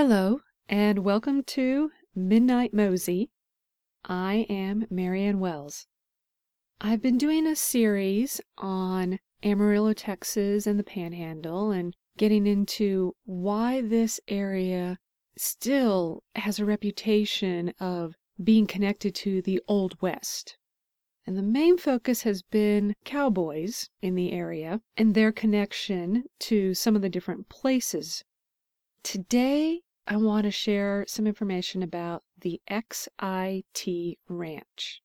Hello, and welcome to Midnight Mosey. I am Marianne Wells. I've been doing a series on Amarillo, Texas, and the Panhandle, and getting into why this area still has a reputation of being connected to the Old West. And the main focus has been cowboys in the area and their connection to some of the different places. Today, I want to share some information about the XIT Ranch.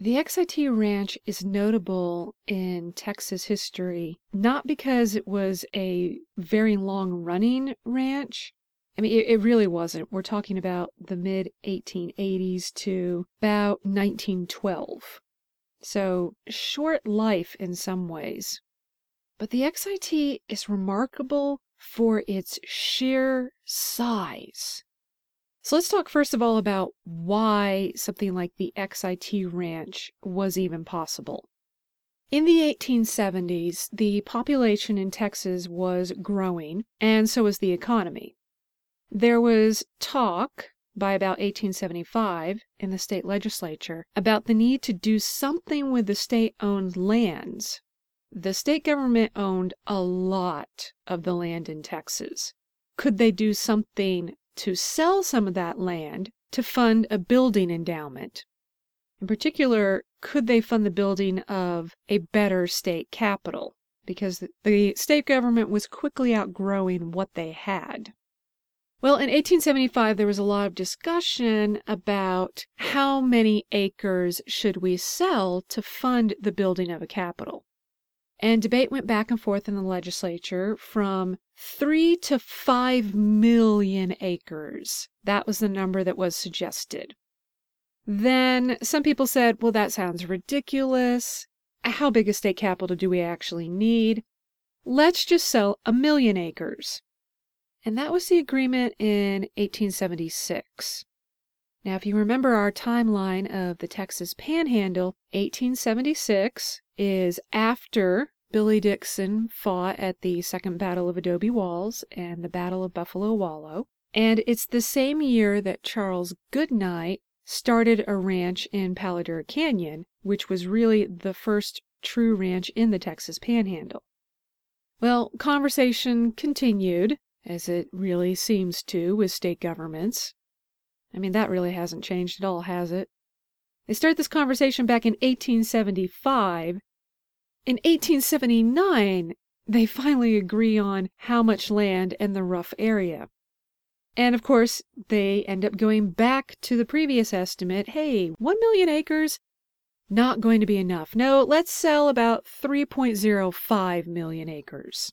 The XIT Ranch is notable in Texas history not because it was a very long running ranch. I mean, it, it really wasn't. We're talking about the mid 1880s to about 1912. So, short life in some ways. But the XIT is remarkable for its sheer size. So let's talk first of all about why something like the XIT Ranch was even possible. In the 1870s, the population in Texas was growing, and so was the economy. There was talk by about 1875 in the state legislature about the need to do something with the state owned lands. The state government owned a lot of the land in Texas. Could they do something to sell some of that land to fund a building endowment? In particular, could they fund the building of a better state capital? Because the state government was quickly outgrowing what they had. Well, in 1875, there was a lot of discussion about how many acres should we sell to fund the building of a capital. And debate went back and forth in the legislature from three to five million acres. That was the number that was suggested. Then some people said, well, that sounds ridiculous. How big a state capital do we actually need? Let's just sell a million acres. And that was the agreement in 1876. Now, if you remember our timeline of the Texas Panhandle, 1876 is after Billy Dixon fought at the Second Battle of Adobe Walls and the Battle of Buffalo Wallow. And it's the same year that Charles Goodnight started a ranch in Palo Duro Canyon, which was really the first true ranch in the Texas Panhandle. Well, conversation continued as it really seems to with state governments. I mean, that really hasn't changed at all, has it? They start this conversation back in 1875. In 1879, they finally agree on how much land and the rough area. And of course, they end up going back to the previous estimate. Hey, 1 million acres, not going to be enough. No, let's sell about 3.05 million acres.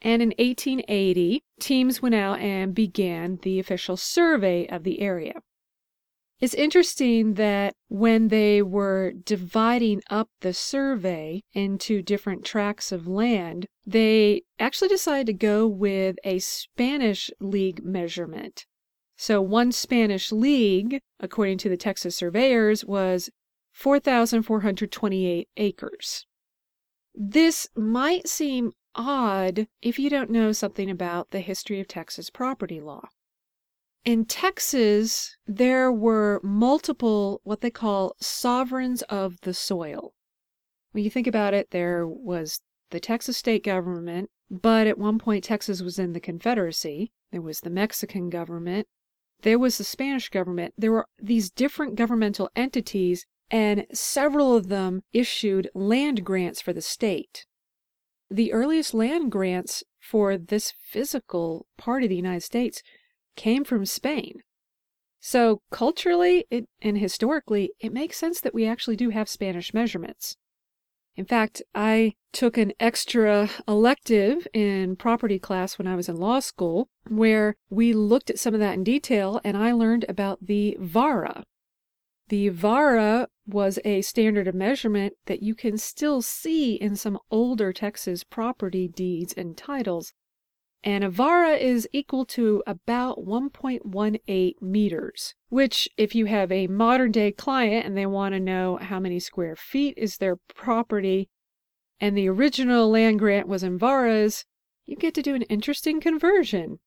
And in 1880, teams went out and began the official survey of the area. It's interesting that when they were dividing up the survey into different tracts of land, they actually decided to go with a Spanish league measurement. So, one Spanish league, according to the Texas surveyors, was 4,428 acres. This might seem odd if you don't know something about the history of Texas property law. In Texas, there were multiple what they call sovereigns of the soil. When you think about it, there was the Texas state government, but at one point Texas was in the Confederacy. There was the Mexican government. There was the Spanish government. There were these different governmental entities, and several of them issued land grants for the state. The earliest land grants for this physical part of the United States came from Spain. So, culturally it, and historically, it makes sense that we actually do have Spanish measurements. In fact, I took an extra elective in property class when I was in law school where we looked at some of that in detail and I learned about the VARA, the vara was a standard of measurement that you can still see in some older Texas property deeds and titles. And vara is equal to about 1.18 meters, which, if you have a modern day client and they want to know how many square feet is their property, and the original land grant was in varas, you get to do an interesting conversion.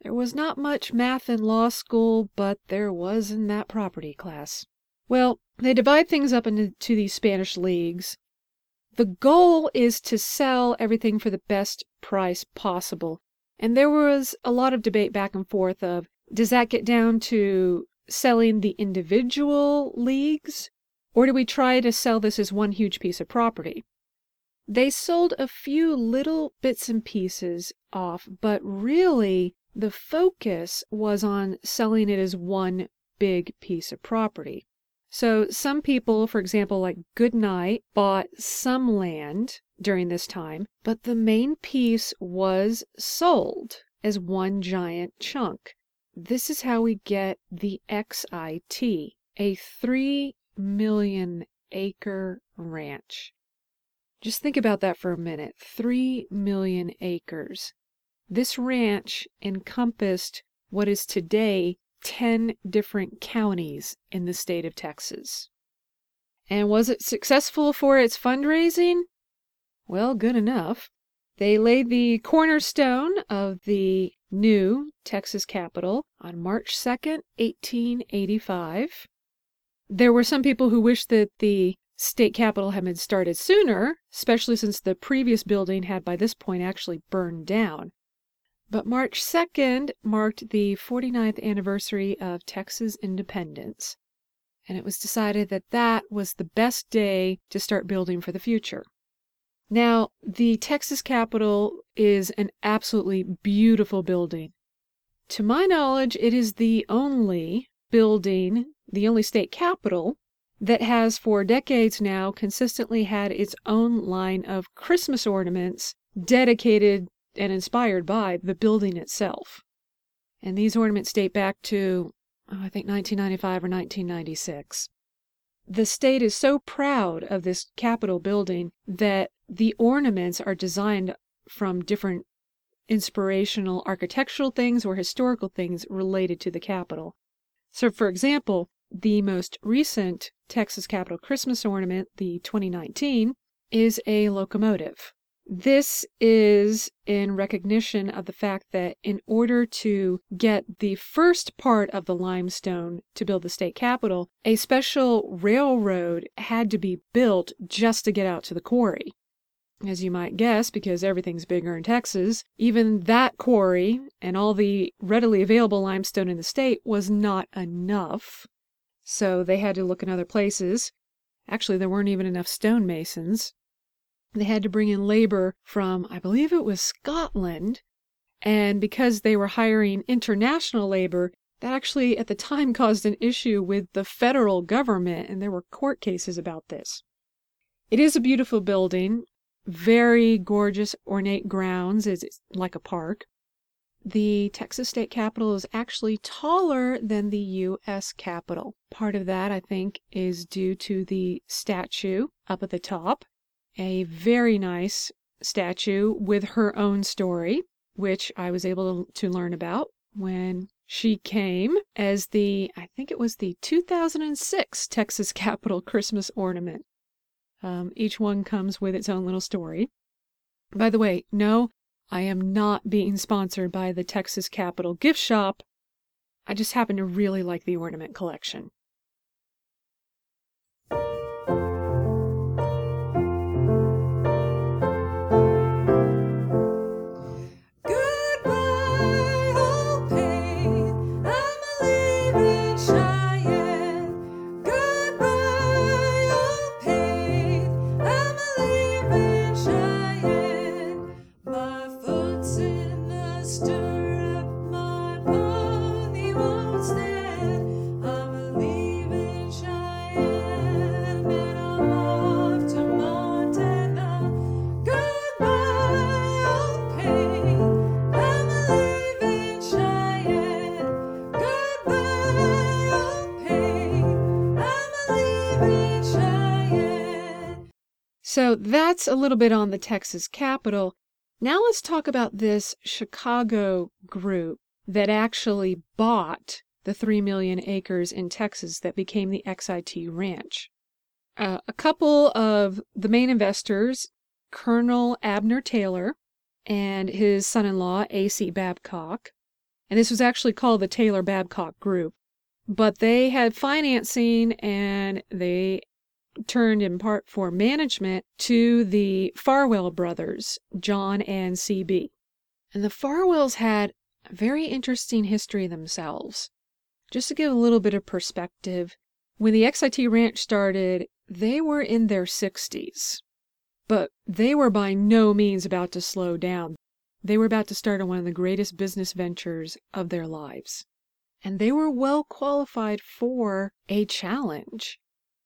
There was not much math in law school, but there was in that property class. Well, they divide things up into these Spanish leagues. The goal is to sell everything for the best price possible. And there was a lot of debate back and forth of does that get down to selling the individual leagues or do we try to sell this as one huge piece of property? They sold a few little bits and pieces off, but really the focus was on selling it as one big piece of property. So some people, for example, like Goodnight, bought some land during this time, but the main piece was sold as one giant chunk. This is how we get the XIT, a 3 million acre ranch. Just think about that for a minute 3 million acres. This ranch encompassed what is today 10 different counties in the state of Texas. And was it successful for its fundraising? Well, good enough. They laid the cornerstone of the new Texas Capitol on March 2nd, 1885. There were some people who wished that the state capitol had been started sooner, especially since the previous building had by this point actually burned down. But March 2nd marked the 49th anniversary of Texas independence, and it was decided that that was the best day to start building for the future. Now, the Texas Capitol is an absolutely beautiful building. To my knowledge, it is the only building, the only state capitol, that has for decades now consistently had its own line of Christmas ornaments dedicated and inspired by the building itself. And these ornaments date back to, oh, I think, 1995 or 1996. The state is so proud of this Capitol building that the ornaments are designed from different inspirational architectural things or historical things related to the Capitol. So, for example, the most recent Texas Capitol Christmas ornament, the 2019, is a locomotive. This is in recognition of the fact that in order to get the first part of the limestone to build the state capitol, a special railroad had to be built just to get out to the quarry. As you might guess, because everything's bigger in Texas, even that quarry and all the readily available limestone in the state was not enough. So they had to look in other places. Actually, there weren't even enough stonemasons. They had to bring in labor from, I believe it was Scotland. And because they were hiring international labor, that actually at the time caused an issue with the federal government, and there were court cases about this. It is a beautiful building, very gorgeous, ornate grounds. It's like a park. The Texas State Capitol is actually taller than the U.S. Capitol. Part of that, I think, is due to the statue up at the top a very nice statue with her own story, which I was able to learn about when she came as the, I think it was the 2006 Texas Capitol Christmas ornament. Um, each one comes with its own little story. By the way, no, I am not being sponsored by the Texas Capitol gift shop. I just happen to really like the ornament collection. So that's a little bit on the Texas Capitol. Now let's talk about this Chicago group that actually bought the 3 million acres in Texas that became the XIT Ranch. Uh, a couple of the main investors, Colonel Abner Taylor and his son in law, A.C. Babcock, And this was actually called the Taylor Babcock Group. But they had financing and they turned in part for management to the Farwell brothers, John and C.B. And the Farwells had a very interesting history themselves. Just to give a little bit of perspective, when the XIT Ranch started, they were in their 60s. But they were by no means about to slow down. They were about to start on one of the greatest business ventures of their lives. And they were well qualified for a challenge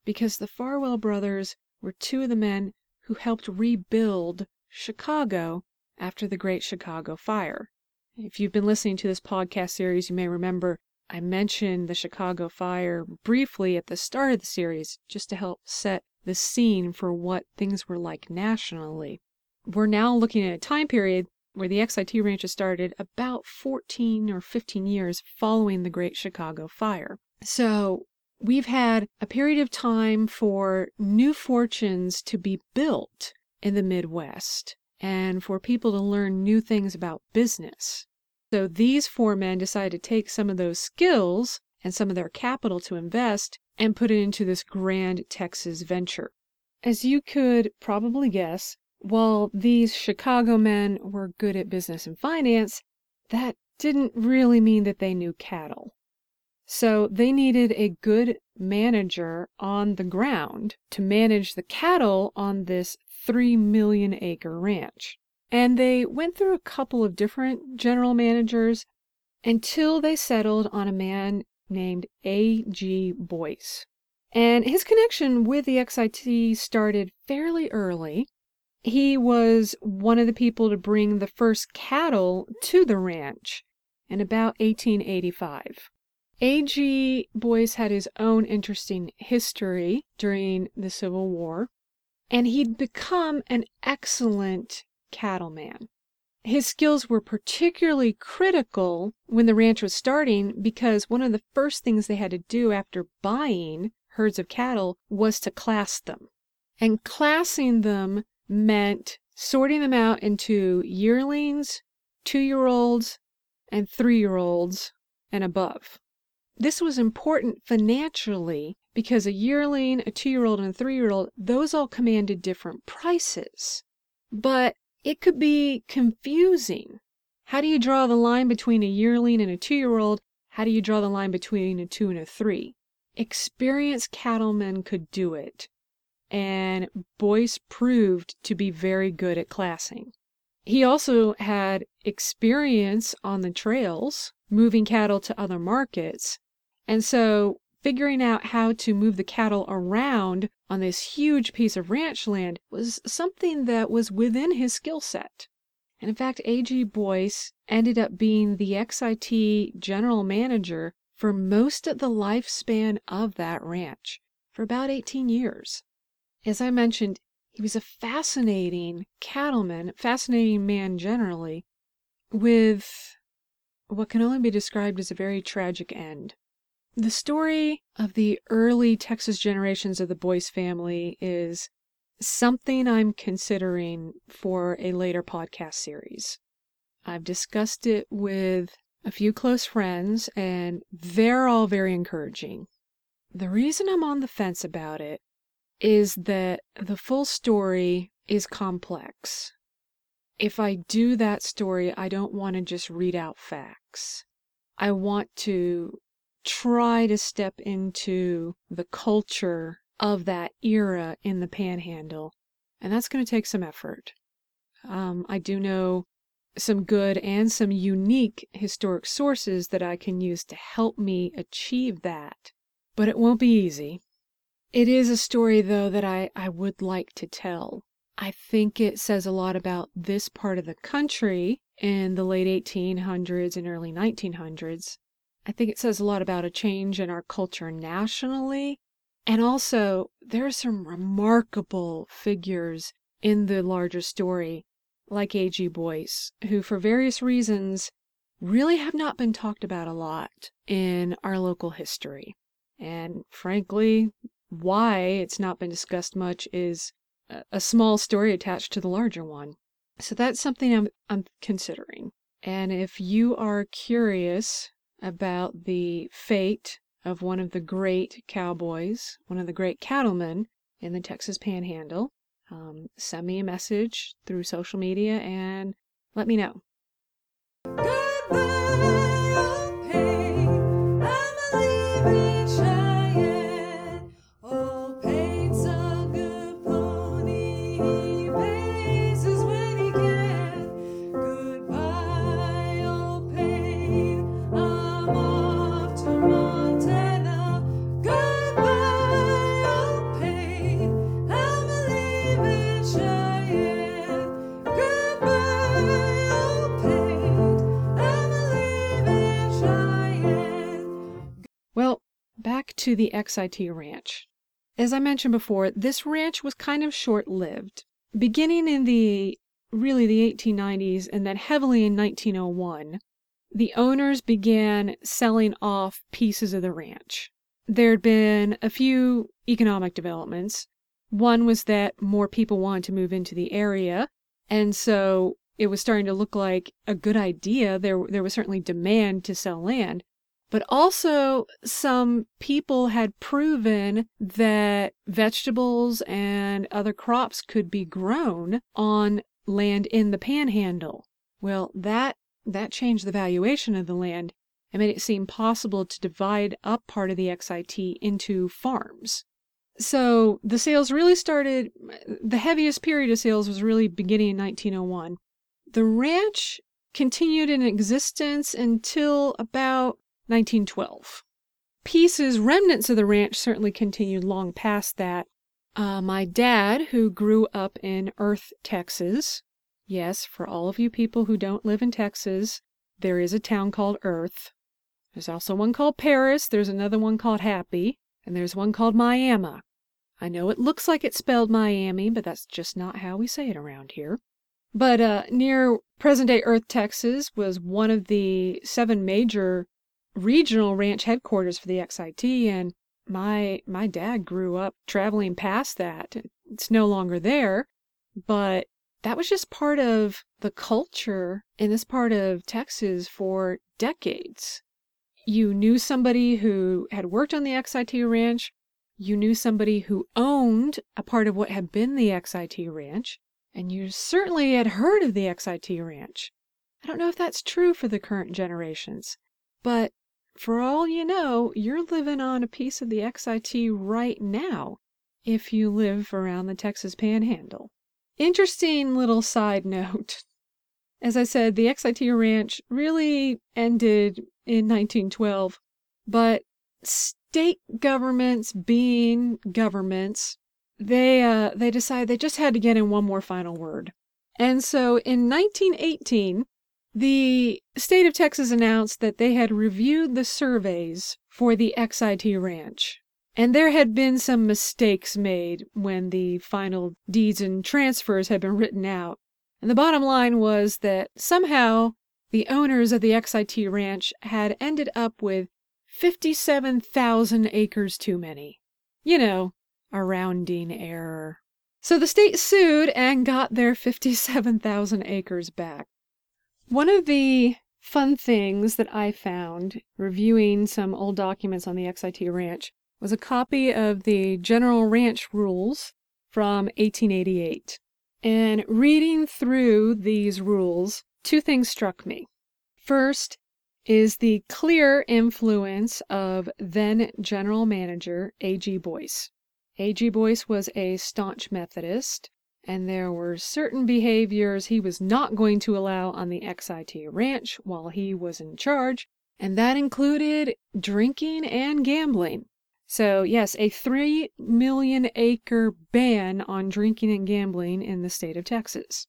because the Farwell brothers were two of the men who helped rebuild Chicago after the Great Chicago Fire. If you've been listening to this podcast series, you may remember I mentioned the Chicago Fire briefly at the start of the series just to help set the scene for what things were like nationally. We're now looking at a time period where the XIT ranches started about 14 or 15 years following the Great Chicago Fire. So we've had a period of time for new fortunes to be built in the Midwest and for people to learn new things about business. So these four men decided to take some of those skills and some of their capital to invest and put it into this grand Texas venture. As you could probably guess, while these Chicago men were good at business and finance, that didn't really mean that they knew cattle. So they needed a good manager on the ground to manage the cattle on this 3 million acre ranch. And they went through a couple of different general managers until they settled on a man named A.G. Boyce. And his connection with the XIT started fairly early. He was one of the people to bring the first cattle to the ranch in about 1885. A.G. Boyce had his own interesting history during the Civil War, and he'd become an excellent cattleman. His skills were particularly critical when the ranch was starting because one of the first things they had to do after buying herds of cattle was to class them. And classing them meant sorting them out into yearlings, two year olds, and three year olds and above. This was important financially because a yearling, a two year old, and a three year old, those all commanded different prices. But it could be confusing. How do you draw the line between a yearling and a two year old? How do you draw the line between a two and a three? Experienced cattlemen could do it, and Boyce proved to be very good at classing. He also had experience on the trails, moving cattle to other markets, and so figuring out how to move the cattle around on this huge piece of ranch land was something that was within his skill set. And in fact, A.G. Boyce ended up being the XIT general manager for most of the lifespan of that ranch, for about 18 years. As I mentioned, he was a fascinating cattleman, fascinating man generally, with what can only be described as a very tragic end. The story of the early Texas generations of the Boyce family is something I'm considering for a later podcast series. I've discussed it with a few close friends, and they're all very encouraging. The reason I'm on the fence about it is that the full story is complex. If I do that story, I don't want to just read out facts. I want to try to step into the culture of that era in the panhandle. And that's going to take some effort. Um, I do know some good and some unique historic sources that I can use to help me achieve that. But it won't be easy. It is a story, though, that I, I would like to tell. I think it says a lot about this part of the country in the late 1800s and early 1900s I think it says a lot about a change in our culture nationally. And also, there are some remarkable figures in the larger story, like A.G. Boyce, who, for various reasons, really have not been talked about a lot in our local history. And frankly, why it's not been discussed much is a small story attached to the larger one. So that's something I'm, I'm considering. And if you are curious about the fate of one of the great cowboys, one of the great cattlemen in the Texas Panhandle, um, send me a message through social media and let me know. Well, to the XIT ranch. As I mentioned before, this ranch was kind of short lived. Beginning in the really the 1890s and then heavily in 1901, the owners began selling off pieces of the ranch. There'd been a few economic developments. One was that more people wanted to move into the area, and so it was starting to look like a good idea. There, there was certainly demand to sell land. But also, some people had proven that vegetables and other crops could be grown on land in the panhandle. Well, that that changed the valuation of the land and made it seem possible to divide up part of the XIT into farms. So the sales really started, the heaviest period of sales was really beginning in 1901. The ranch continued in existence until about 1912. Pieces, remnants of the ranch certainly continued long past that. Uh, my dad, who grew up in Earth, Texas, yes, for all of you people who don't live in Texas, there is a town called Earth. There's also one called Paris, there's another one called Happy, and there's one called Miami. I know it looks like it's spelled Miami, but that's just not how we say it around here. But uh, near present day Earth, Texas, was one of the seven major regional ranch headquarters for the XIT, and my my dad grew up traveling past that. It's no longer there, but that was just part of the culture in this part of Texas for decades. You knew somebody who had worked on the XIT ranch. You knew somebody who owned a part of what had been the XIT ranch, and you certainly had heard of the XIT ranch. I don't know if that's true for the current generations, but for all you know, you're living on a piece of the XIT right now if you live around the Texas Panhandle. Interesting little side note. As I said, the XIT ranch really ended in 1912, but state governments being governments, they uh, they decided they just had to get in one more final word. And so in 1918, the state of Texas announced that they had reviewed the surveys for the XIT ranch, and there had been some mistakes made when the final deeds and transfers had been written out. And the bottom line was that somehow the owners of the XIT ranch had ended up with 57,000 acres too many. You know, a rounding error. So the state sued and got their 57,000 acres back. One of the fun things that I found reviewing some old documents on the XIT ranch was a copy of the General Ranch Rules from 1888. And reading through these rules, two things struck me. First is the clear influence of then General Manager A.G. Boyce. A.G. Boyce was a staunch Methodist and there were certain behaviors he was not going to allow on the XIT ranch while he was in charge, and that included drinking and gambling. So, yes, a 3 million acre ban on drinking and gambling in the state of Texas.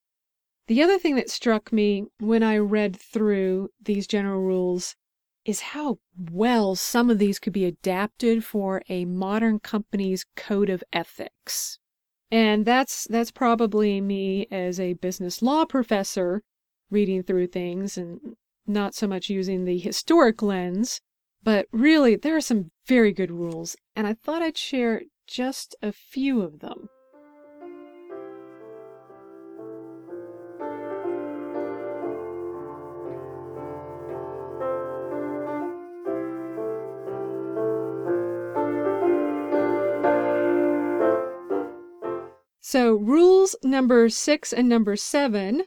The other thing that struck me when I read through these general rules is how well some of these could be adapted for a modern company's code of ethics. And that's that's probably me as a business law professor reading through things and not so much using the historic lens, but really there are some very good rules and I thought I'd share just a few of them. So, rules number six and number seven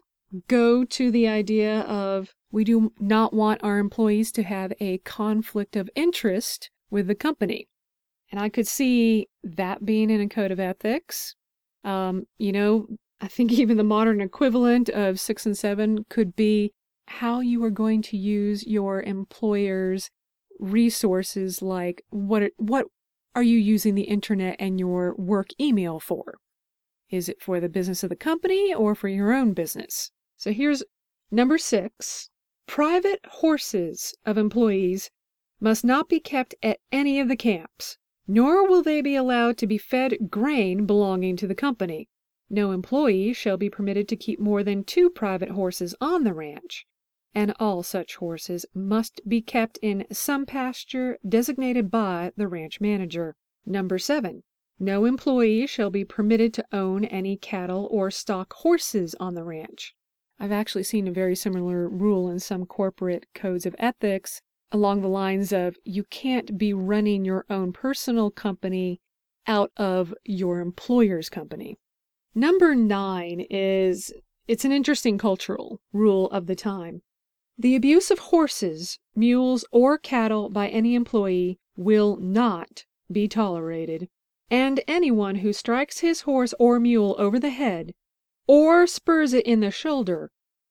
go to the idea of we do not want our employees to have a conflict of interest with the company. And I could see that being in a code of ethics. Um, you know, I think even the modern equivalent of six and seven could be how you are going to use your employer's resources like what what are you using the internet and your work email for? Is it for the business of the company or for your own business? So here's number 6. Private horses of employees must not be kept at any of the camps, nor will they be allowed to be fed grain belonging to the company. No employee shall be permitted to keep more than two private horses on the ranch, and all such horses must be kept in some pasture designated by the ranch manager. Number 7. No employee shall be permitted to own any cattle or stock horses on the ranch. I've actually seen a very similar rule in some corporate codes of ethics along the lines of you can't be running your own personal company out of your employer's company. Number nine is it's an interesting cultural rule of the time. The abuse of horses, mules, or cattle by any employee will not be tolerated, and anyone who strikes his horse or mule over the head, or spurs it in the shoulder,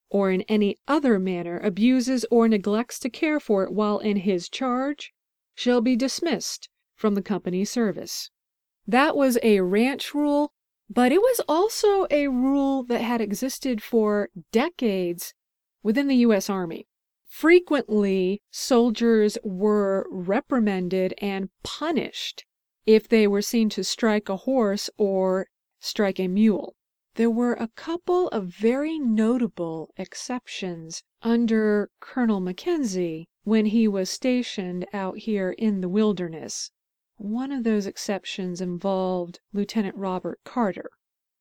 or in any other manner abuses or neglects to care for it while in his charge, shall be dismissed from the company's service. That was a ranch rule, but it was also a rule that had existed for decades within the U.S. Army. Frequently, soldiers were reprimanded and punished if they were seen to strike a horse or strike a mule. There were a couple of very notable exceptions under Colonel Mackenzie when he was stationed out here in the wilderness. One of those exceptions involved Lieutenant Robert Carter,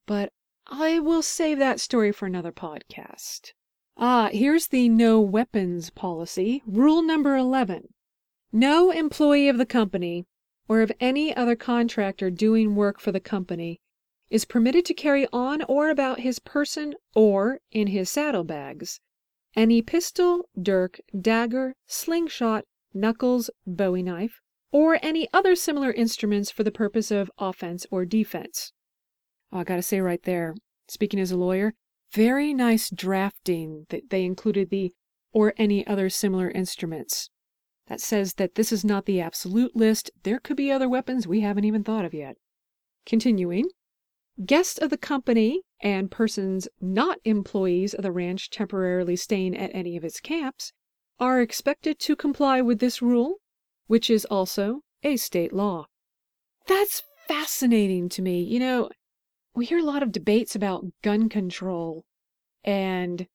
but I will save that story for another podcast. Ah, here's the no weapons policy. Rule number 11. No employee of the company or of any other contractor doing work for the company is permitted to carry on or about his person or in his saddlebags any pistol, dirk, dagger, slingshot, knuckles, bowie knife, or any other similar instruments for the purpose of offense or defense. Oh, I gotta say right there, speaking as a lawyer, very nice drafting that they included the or any other similar instruments. That says that this is not the absolute list. There could be other weapons we haven't even thought of yet. Continuing, Guests of the company and persons not employees of the ranch temporarily staying at any of its camps are expected to comply with this rule, which is also a state law. That's fascinating to me. You know, we hear a lot of debates about gun control and,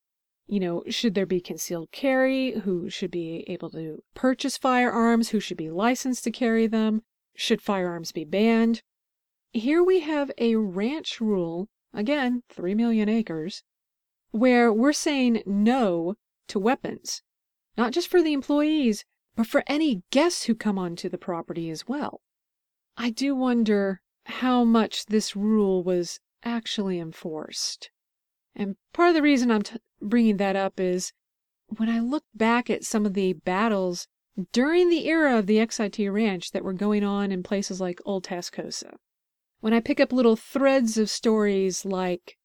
you know, should there be concealed carry? Who should be able to purchase firearms? Who should be licensed to carry them? Should firearms be banned? Here we have a ranch rule, again, 3 million acres, where we're saying no to weapons, not just for the employees, but for any guests who come onto the property as well. I do wonder how much this rule was actually enforced. And part of the reason I'm t- bringing that up is when I look back at some of the battles during the era of the XIT ranch that were going on in places like Old Tascosa when I pick up little threads of stories like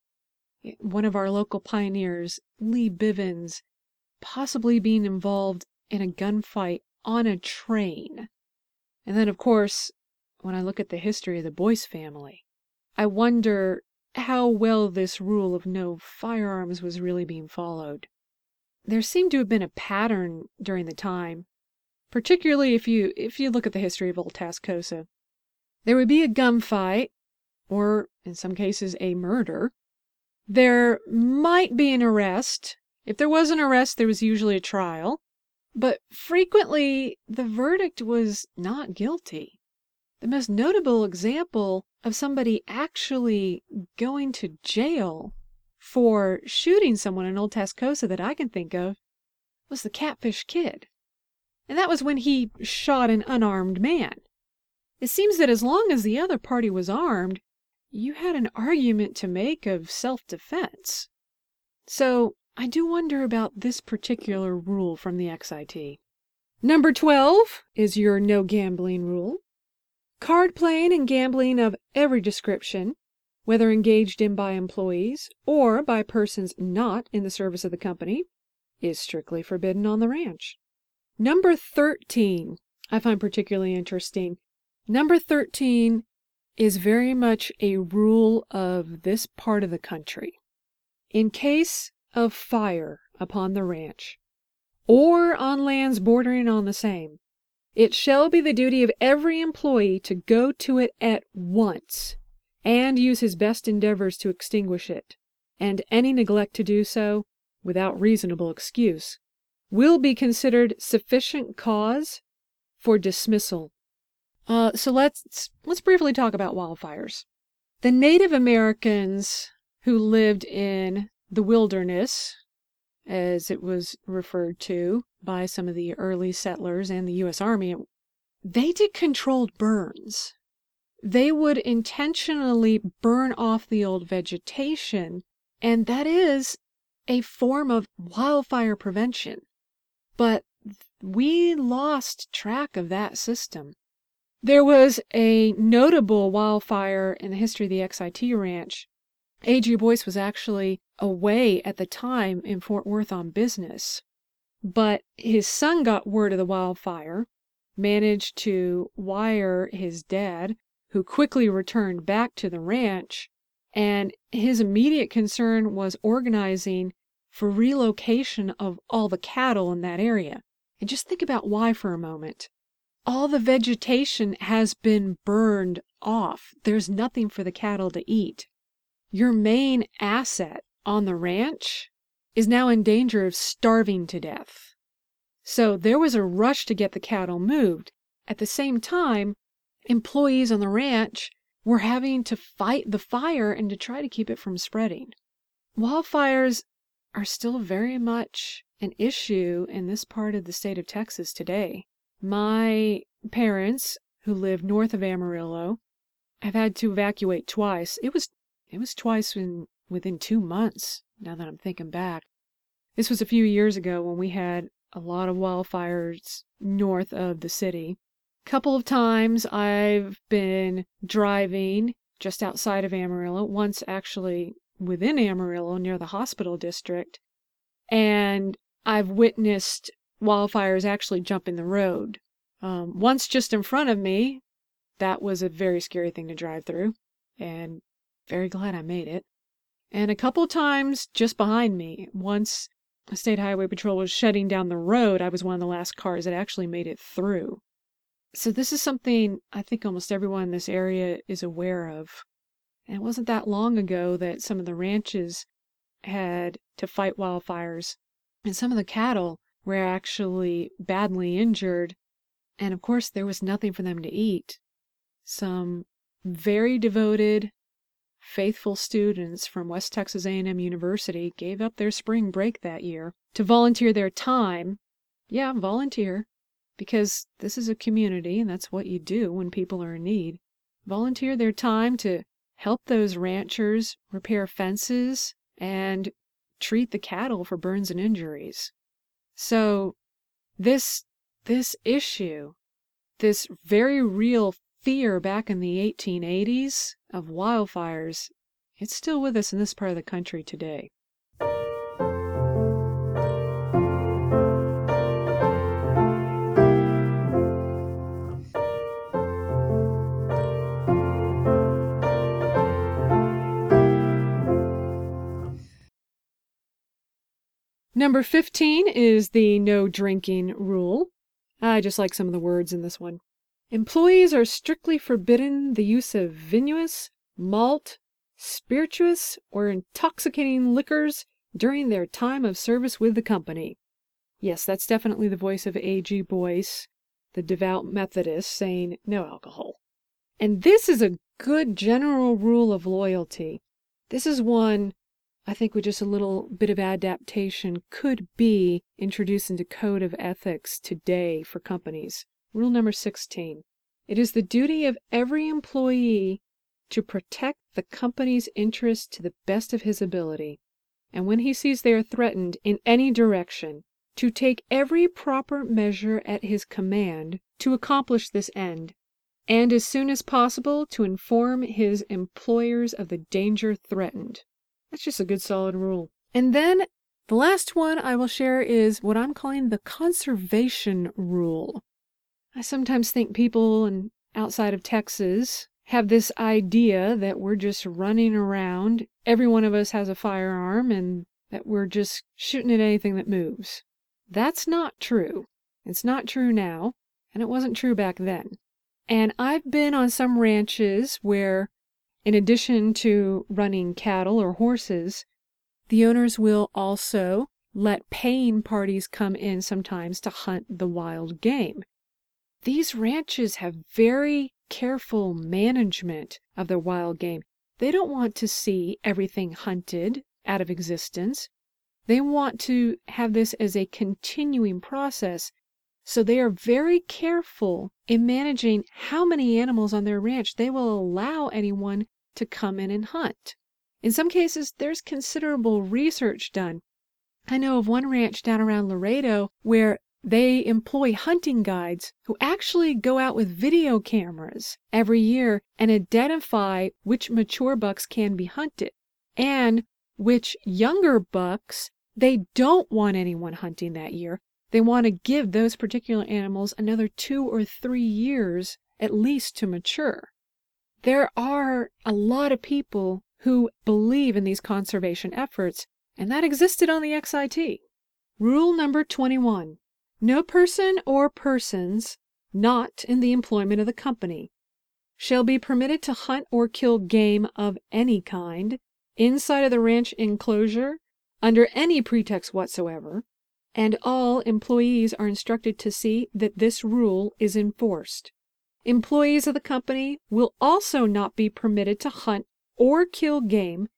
eh, one of our local pioneers, Lee Bivins, possibly being involved in a gunfight on a train. And then, of course, when I look at the history of the Boyce family, I wonder how well this rule of no firearms was really being followed. There seemed to have been a pattern during the time, particularly if you if you look at the history of Old Tascosa. There would be a gunfight, or in some cases, a murder. There might be an arrest. If there was an arrest, there was usually a trial. But frequently, the verdict was not guilty. The most notable example of somebody actually going to jail for shooting someone in Old Tascosa that I can think of was the Catfish Kid. And that was when he shot an unarmed man. It seems that as long as the other party was armed, you had an argument to make of self defense. So I do wonder about this particular rule from the XIT. Number 12 is your no gambling rule. Card playing and gambling of every description, whether engaged in by employees or by persons not in the service of the company, is strictly forbidden on the ranch. Number 13, I find particularly interesting. Number 13 is very much a rule of this part of the country. In case of fire upon the ranch, or on lands bordering on the same, it shall be the duty of every employee to go to it at once and use his best endeavors to extinguish it, and any neglect to do so, without reasonable excuse, will be considered sufficient cause for dismissal. Uh, so let's let's briefly talk about wildfires. The Native Americans who lived in the wilderness, as it was referred to by some of the early settlers and the U.S. Army, they did controlled burns. They would intentionally burn off the old vegetation, and that is a form of wildfire prevention. But we lost track of that system. There was a notable wildfire in the history of the XIT ranch. A.G. Boyce was actually away at the time in Fort Worth on business, but his son got word of the wildfire, managed to wire his dad, who quickly returned back to the ranch, and his immediate concern was organizing for relocation of all the cattle in that area. And just think about why for a moment. All the vegetation has been burned off. There's nothing for the cattle to eat. Your main asset on the ranch is now in danger of starving to death. So there was a rush to get the cattle moved. At the same time, employees on the ranch were having to fight the fire and to try to keep it from spreading. Wildfires are still very much an issue in this part of the state of Texas today. My parents, who live north of Amarillo, have had to evacuate twice. It was it was twice in within 2 months, now that I'm thinking back. This was a few years ago when we had a lot of wildfires north of the city. A Couple of times I've been driving just outside of Amarillo, once actually within Amarillo near the hospital district, and I've witnessed wildfires actually jumping the road. Um, once just in front of me, that was a very scary thing to drive through, and very glad I made it. And a couple times just behind me, once a state highway patrol was shutting down the road, I was one of the last cars that actually made it through. So this is something I think almost everyone in this area is aware of. And it wasn't that long ago that some of the ranches had to fight wildfires, and some of the cattle were actually badly injured, and of course there was nothing for them to eat. Some very devoted, faithful students from West Texas A&M University gave up their spring break that year to volunteer their time. Yeah, volunteer, because this is a community and that's what you do when people are in need. Volunteer their time to help those ranchers repair fences and treat the cattle for burns and injuries. So this this issue, this very real fear back in the 1880s of wildfires, it's still with us in this part of the country today. Number 15 is the no drinking rule. I just like some of the words in this one. Employees are strictly forbidden the use of vinous, malt, spirituous, or intoxicating liquors during their time of service with the company. Yes, that's definitely the voice of A.G. Boyce, the devout Methodist, saying no alcohol. And this is a good general rule of loyalty. This is one I think with just a little bit of adaptation could be introduced into code of ethics today for companies. Rule number 16. It is the duty of every employee to protect the company's interests to the best of his ability, and when he sees they are threatened in any direction, to take every proper measure at his command to accomplish this end, and as soon as possible to inform his employers of the danger threatened. That's just a good solid rule. And then the last one I will share is what I'm calling the conservation rule. I sometimes think people and outside of Texas have this idea that we're just running around, every one of us has a firearm, and that we're just shooting at anything that moves. That's not true. It's not true now, and it wasn't true back then. And I've been on some ranches where, in addition to running cattle or horses, the owners will also let paying parties come in sometimes to hunt the wild game. These ranches have very careful management of their wild game. They don't want to see everything hunted out of existence. They want to have this as a continuing process. So they are very careful in managing how many animals on their ranch they will allow anyone to come in and hunt. In some cases, there's considerable research done. I know of one ranch down around Laredo where they employ hunting guides who actually go out with video cameras every year and identify which mature bucks can be hunted and which younger bucks they don't want anyone hunting that year. They want to give those particular animals another two or three years at least to mature. There are a lot of people who believe in these conservation efforts, and that existed on the XIT. Rule number 21 no person or persons not in the employment of the company shall be permitted to hunt or kill game of any kind inside of the ranch enclosure under any pretext whatsoever, and all employees are instructed to see that this rule is enforced. Employees of the company will also not be permitted to hunt or kill game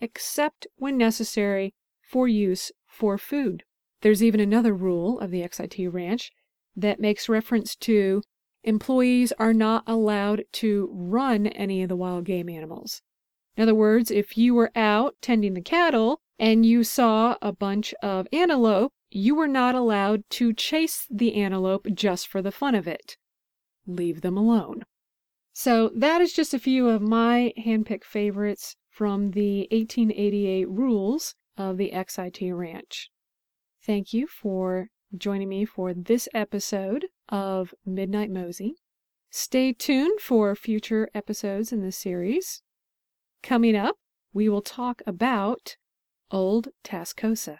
except when necessary for use for food. There's even another rule of the XIT ranch that makes reference to employees are not allowed to run any of the wild game animals. In other words, if you were out tending the cattle and you saw a bunch of antelope, you were not allowed to chase the antelope just for the fun of it. Leave them alone. So that is just a few of my handpicked favorites from the 1888 rules of the XIT Ranch. Thank you for joining me for this episode of Midnight Mosey. Stay tuned for future episodes in this series. Coming up, we will talk about Old Tascosa.